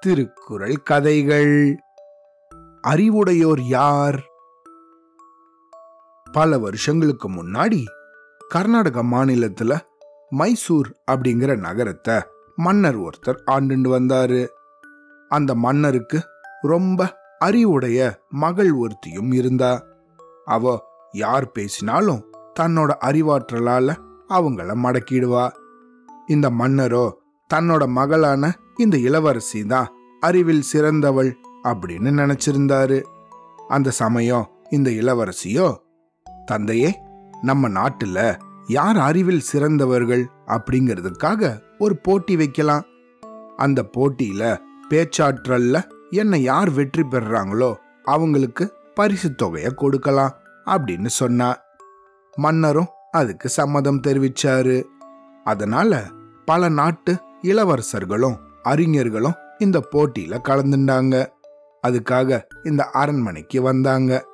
திருக்குறள் கதைகள். அறிவுடையோர் யார்? பல வருஷங்களுக்கு முன்னாடி கர்நாடக மாநிலத்துல மைசூர் அப்படிங்கிற நகரத்தை மன்னர் ஒருத்தர் ஆண்டுண்டு வந்தாரு. அந்த மன்னருக்கு ரொம்ப அறிவுடைய மகள் ஒருத்தியும் இருந்தா. அவ யார் பேசினாலும் தன்னோட அறிவாற்றலால அவங்கள மடக்கிடுவா. இந்த மன்னரோ தன்னோட மகளான இந்த இளவரசி தான் அறிவில் சிறந்தவள் அப்படின்னு நினைச்சிருந்தாரு. அந்த சமயம் இந்த இளவரசியோ தந்தையே நம்ம நாட்டுல யார் அறிவில் சிறந்தவர்கள் அப்படிங்கிறதுக்காக ஒரு போட்டி வைக்கலாம். அந்த போட்டியில பேச்சாற்றல்ல என்ன யார் வெற்றி பெறுறாங்களோ அவங்களுக்கு பரிசு தொகையை கொடுக்கலாம் அப்படின்னு சொன்னா. மன்னரும் அதுக்கு சம்மதம் தெரிவிச்சாரு. அதனால பல நாட்டு இளவரசர்களும் அறிஞர்களும் இந்த போட்டியில கலந்துட்டாங்க அதுக்காக இந்த அரண்மனைக்கு வந்தாங்க.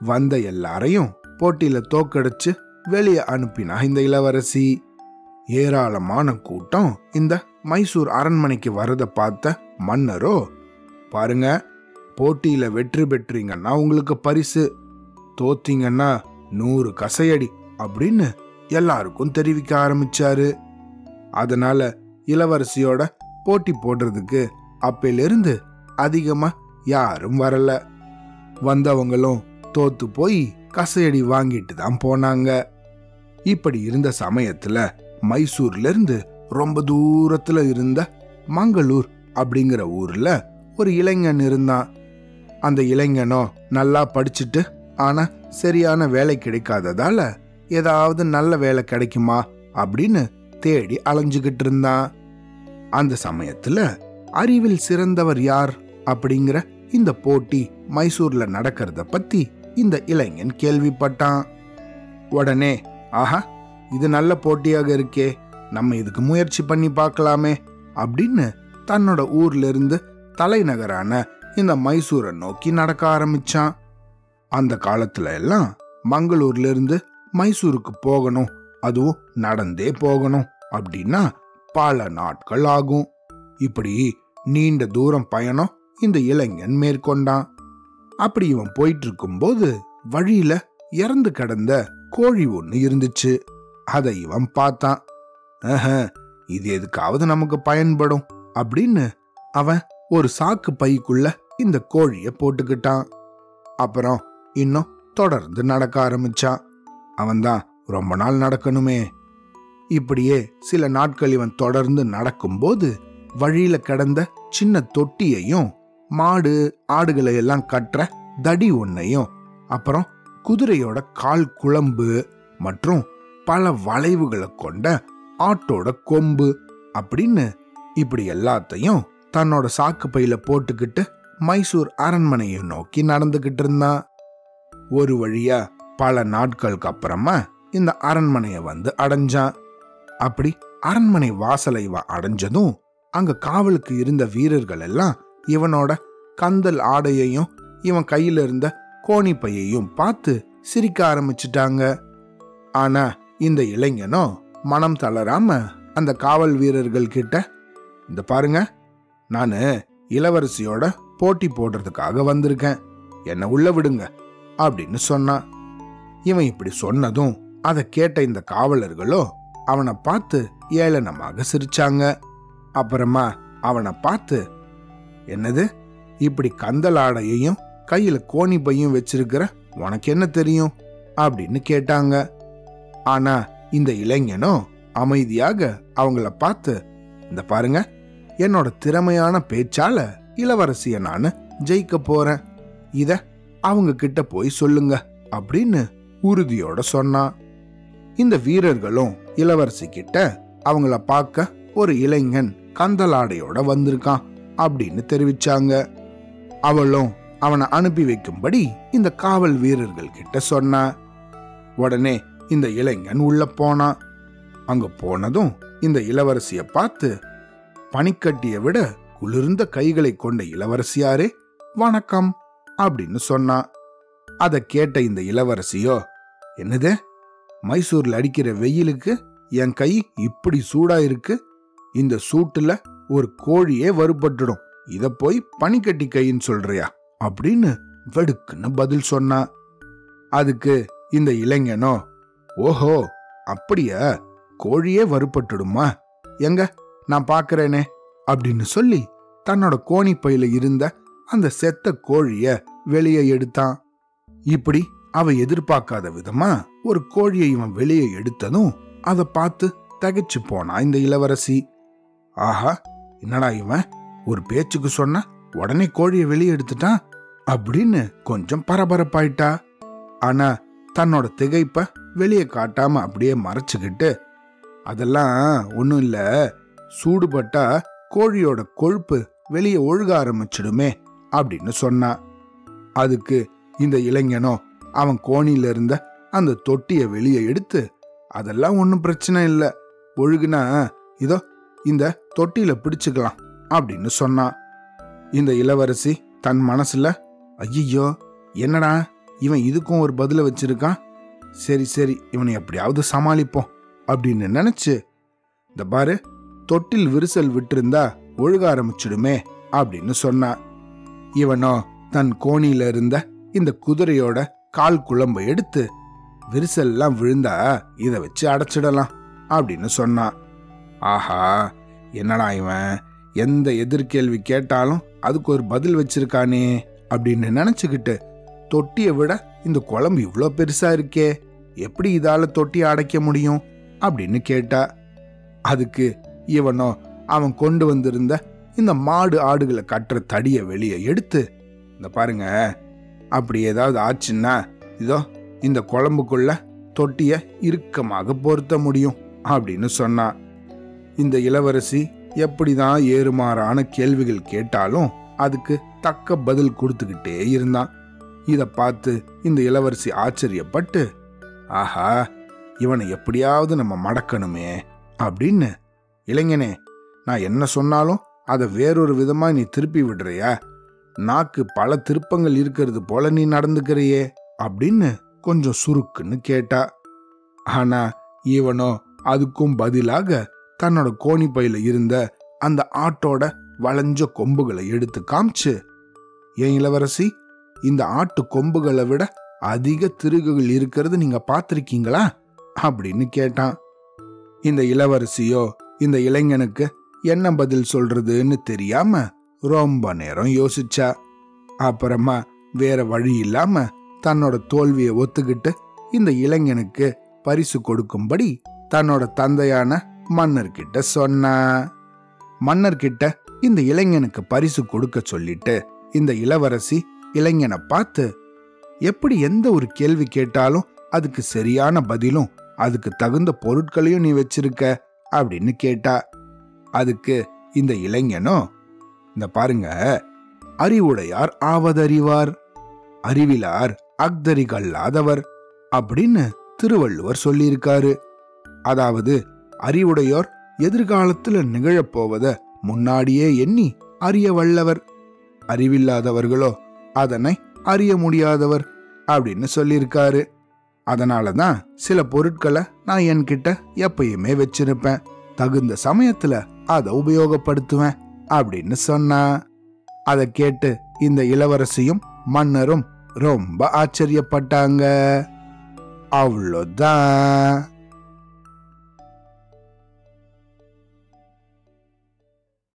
வந்த எல்லாரையும் போட்டியில தோக்கடிச்சு வெளியே அனுப்பினா இந்த இளவரசி. ஏராளமான கூட்டம் இந்த மைசூர் அரண்மனைக்கு வரத பார்த்த மன்னரோ பாருங்க போட்டியில வெற்றி பெற்றீங்கன்னா உங்களுக்கு பரிசு. தோத்தீங்கன்னா நூறு கசையடி அப்படின்னு எல்லாருக்கும் தெரிவிக்க ஆரம்பிச்சாரு. அதனால இளவரசியோட போட்டி போடுறதுக்கு அப்பிலிருந்து அதிகமா யாரும் வரல. வந்தவங்களும் தோத்து போய் கசையடி வாங்கிட்டு தான் போனாங்க. இப்படி இருந்த சமயத்துல மைசூர்ல இருந்து ரொம்ப தூரத்துல இருந்த மங்களூர் அப்படிங்கிற ஊர்ல ஒரு இளைஞன் இருந்தான். அந்த இளைஞனோ நல்லா படிச்சுட்டு ஆனா சரியான வேலை கிடைக்காததால ஏதாவது நல்ல வேலை கிடைக்குமா அப்படின்னு தேடி அலைஞ்சுக்கிட்டு இருந்தான். அந்த சமயத்துல அறிவில் சிறந்தவர் யார் அப்படிங்கிற இந்த போட்டி மைசூர்ல நடக்கிறத பத்தி இந்த இளைஞன் கேள்விப்பட்டான். உடனே ஆஹா இது நல்ல போட்டியாக இருக்கே நம்ம இதுக்கு முயற்சி பண்ணி பார்க்கலாமே அப்படின்னு தன்னோட ஊர்ல இருந்து தலைநகரான இந்த மைசூரை நோக்கி நடக்க ஆரம்பிச்சான். அந்த காலத்துல எல்லாம் மங்களூர்ல இருந்து மைசூருக்கு போகணும் அதுவும் நடந்தே போகணும் அப்படின்னா பல நாட்கள் ஆகும் இப்படி நீண்ட தூரம் பயணம் இந்த இளைஞன் மேற்கொண்டான். அப்படி இவன் போயிட்டு இருக்கும்போது வழியில இறந்து கிடந்த கோழி ஒண்ணு இருந்துச்சு. அதை இவன் பார்த்தான். இது எதுக்காவது நமக்கு பயன்படும்? அப்படின்னு அவன் ஒரு சாக்கு பைக்குள்ள இந்த கோழிய போட்டுக்கிட்டான். அப்புறம் இன்னும் தொடர்ந்து நடக்க ஆரம்பிச்சான். அவன்தான் ரொம்ப நாள் நடக்கணுமே. இப்படியே சில நாட்கள் இவன் தொடர்ந்து நடக்கும்போது வழியில கடந்த சின்ன தொட்டியையும் மாடு ஆடுகளை எல்லாம் கட்டுற தடி ஒன்னையும் அப்புறம் குதிரையோட கால் குழம்பு மற்றும் பல வளைவுகளை கொண்ட ஆட்டோட கொம்பு அப்படின்னு இப்படி எல்லாத்தையும் தன்னோட சாக்கு பையில போட்டுக்கிட்டு மைசூர் அரண்மனையை நோக்கி நடந்துகிட்டு இருந்தான். ஒரு வழியா பல நாட்களுக்கு அப்புறமா இந்த அரண்மனையை வந்து அடைஞ்சான். அப்படி அரண்மனை வாசலை இவ அடைஞ்சதும் அங்க காவலுக்கு இருந்த வீரர்கள் எல்லாம் இவனோட கந்தல் ஆடையையும் இவன் கையில இருந்த கோணிப்பையையும் பார்த்து சிரிக்க ஆரம்பிச்சிட்டாங்க. ஆனா இந்த இளைஞனோ மனம் தளராம அந்த காவல் வீரர்கள் கிட்ட இந்த பாருங்க நானு இளவரசியோட போட்டி போடுறதுக்காக வந்திருக்கேன். என்னை உள்ள விடுங்க அப்படின்னு சொன்னான். இவன் இப்படி சொன்னதும் அதை கேட்ட இந்த காவலர்களோ அவனை பார்த்து ஏளனமாக சிரிச்சாங்க. அப்புறமா அவனை பார்த்து என்னது? இப்படி கந்தலாடையையும் கையில கோணி பையும் வச்சிருக்கிற உனக்கு என்ன தெரியும்? அப்படின்னு கேட்டாங்க. ஆனா இந்த இளைஞனும் அமைதியாக அவங்கள பார்த்து இந்த பாருங்க என்னோட திறமையான பேச்சால இளவரசிய நான் ஜெயிக்க போறேன். இத அவங்க கிட்ட போய் சொல்லுங்க அப்படின்னு உறுதியோட சொன்னான். இந்த வீரர்களும் இளவரசி கிட்ட அவங்கள பார்க்க ஒரு இளைஞன் கந்தலாடையோட வந்திருக்கான் அப்படின்னு தெரிவிச்சாங்க. அவளும் அவனை அனுப்பி வைக்கும்படி இந்த காவல் வீரர்கள் கிட்ட சொன்னா. உடனே இந்த இளைஞன் உள்ள போனான். அங்க போனதும் இந்த இளவரசிய பார்த்து பனிக்கட்டியை விட குளிர்ந்த கைகளை கொண்ட இளவரசியாரே வணக்கம் அப்படின்னு சொன்னான் அதை கேட்ட இந்த இளவரசியோ என்னது? மைசூர்ல அடிக்கிற வெயிலுக்கு என் கை இப்படி சூடா இருக்கு இந்த சூட்டுல ஒரு கோழியே வறுபட்டுடும். இத போய் பனிக்கட்டி கைன்னு சொல்றியா? அப்படின்னு வெடுக்குன்னு பதில் சொன்னா. அதுக்கு இந்த இளைஞனோ ஓஹோ அப்படியா? கோழியே வறுபட்டுடுமா? எங்க நான் பாக்குறேனே அப்படின்னு சொல்லி தன்னோட கோணி பையில இருந்த அந்த செத்த கோழிய வெளியே எடுத்தான். இப்படி அவ எதிர்பார்க்காத விதமா ஒரு கோழியை இவன் வெளியே எடுத்ததும் அதை பார்த்து தகைச்சு போனா இந்த இளவரசி. ஆஹா என்னடா இவன்? ஒரு பேச்சுக்கு சொன்ன உடனே கோழியை வெளியே எடுத்துட்டான்? அப்படின்னு கொஞ்சம் பரபரப்பாயிட்டா. ஆனா தன்னோட திகைப்ப வெளியே காட்டாம அப்படியே மறைச்சுக்கிட்டு அதெல்லாம் ஒன்றும் இல்லை. சூடுபட்டா கோழியோட கொழுப்பு வெளியே ஒழுக ஆரம்பிச்சிடுமே அப்படின்னு சொன்னா. அதுக்கு இந்த இளைஞனோ அவன் கோணியில இருந்த அந்த தொட்டியை வெளியே எடுத்து அதெல்லாம் ஒன்றும் பிரச்சனை இல்லை. ஒழுகுனா இதோ இந்த தொட்டியில பிடிச்சுக்கலாம் அப்படின்னு சொன்னான் இந்த இளவரசி தன் மனசுல ஐயோ என்னடா இவன் இதுக்கும் ஒரு பதில வச்சிருக்கான்? சரி சரி இவனை எப்படியாவது சமாளிப்போம் அப்படின்னு நினைச்சு இந்த பாரு தொட்டில் விரிசல் விட்டிருந்தா ஒழுக ஆரம்பிச்சிடுமே அப்படின்னு சொன்னான் இவனோ தன் கோணியில இருந்த இந்த குதிரையோட கால் குழம்பை எடுத்து விரிசல்லாம் விழுந்தா இதை வச்சு அடைச்சிடலாம் அப்படின்னு சொன்னான் ஆஹா என்னடா இவன்? எந்த எதிர்கேள்வி கேட்டாலும் அதுக்கு ஒரு பதில் வச்சிருக்கானே அப்படின்னு நினைச்சுக்கிட்டு தொட்டியை விட இந்த குழம்பு இவ்வளோ பெருசா இருக்கே எப்படி இதால தொட்டியை அடைக்க முடியும் அப்படின்னு கேட்டா. அதுக்கு இவனோ அவன் கொண்டு வந்திருந்த இந்த மாடு ஆடுகளை கட்டுற தடியை வெளியே எடுத்து இந்த பாருங்க அப்படி ஏதாவது ஆச்சுன்னா இதோ இந்த குழம்புக்குள்ள தொட்டிய இறுக்கமாக பொருத்த முடியும் அப்படின்னு சொன்னான் இந்த இளவரசி எப்படிதான் ஏறுமாறான கேள்விகள் கேட்டாலும் அதுக்கு தக்க பதில் கொடுத்துக்கிட்டே இருந்தான். இதை பார்த்து இந்த இளவரசி ஆச்சரியப்பட்டு ஆஹா இவனை எப்படியாவது நம்ம மடக்கணுமே அப்படின்னு. இளைஞனே நான் என்ன சொன்னாலும் அதை வேறொரு விதமா நீ திருப்பி விடுறியா? நாக்கு பல திருப்பங்கள் இருக்கிறது போல நீ நடந்துக்கிறியே அப்படின்னு கொஞ்சம் சுருக்குன்னு கேட்டா. ஆனா இவனோ அதுக்கும் பதிலாக தன்னோட கோணி பையில இருந்த அந்த ஆட்டோட வளைஞ்ச கொம்புகளை எடுத்து காமிச்சு ஏன் இளவரசி இந்த ஆட்டு கொம்புகளை விட அதிக திருகுகள் இருக்கிறது நீங்க பார்த்திருக்கீங்களா? அப்படின்னு கேட்டான். இந்த இளவரசியோ இந்த இளைஞனுக்கு என்ன பதில் சொல்றதுன்னு தெரியாம ரொம்ப நேரம் யோசிச்சா. அப்புறமா வேற வழி இல்லாம தன்னோட தோல்வியை ஒத்துக்கிட்டு இந்த இளைஞனுக்கு பரிசு கொடுக்கும்படி தன்னோட தந்தையான மன்னர்கிட்ட சொன்னா. மன்னர்கிட்ட இந்த இளைஞனுக்கு பரிசு கொடுக்க சொல்லிட்டு இந்த இளவரசி இளைஞனை பார்த்து எப்படி எந்த ஒரு கேள்வி கேட்டாலும் அதுக்கு சரியான பதிலும் அதுக்கு தகுந்த பொருட்களையும் நீ வச்சிருக்க? அப்படின்னு கேட்டா. அதுக்கு இந்த இளைஞனும் இந்த பாருங்க. அறிவுடையார் ஆவதறிவார் அறிவிலார் அக்தரிகல்லாதவர் அப்படின்னு திருவள்ளுவர் சொல்லியிருக்காரு. அதாவது அறிவுடையோர் எதிர்காலத்துல நிகழப்போவத முன்னாடியே எண்ணி அறிய வல்லவர். அறிவில்லாதவர்களோ அதனை அறிய முடியாதவர் அப்படின்னு சொல்லியிருக்காரு. அதனால தான் சில பொருட்களை நான் என்கிட்ட எப்பயுமே வச்சிருப்பேன். தகுந்த சமயத்துல அதை உபயோகப்படுத்துவேன். அப்படின்னு சொன்னா. அதை கேட்டு இந்த இளவரசியும் மன்னரும் ரொம்ப ஆச்சரியப்பட்டாங்க. அவ்வளோதான்.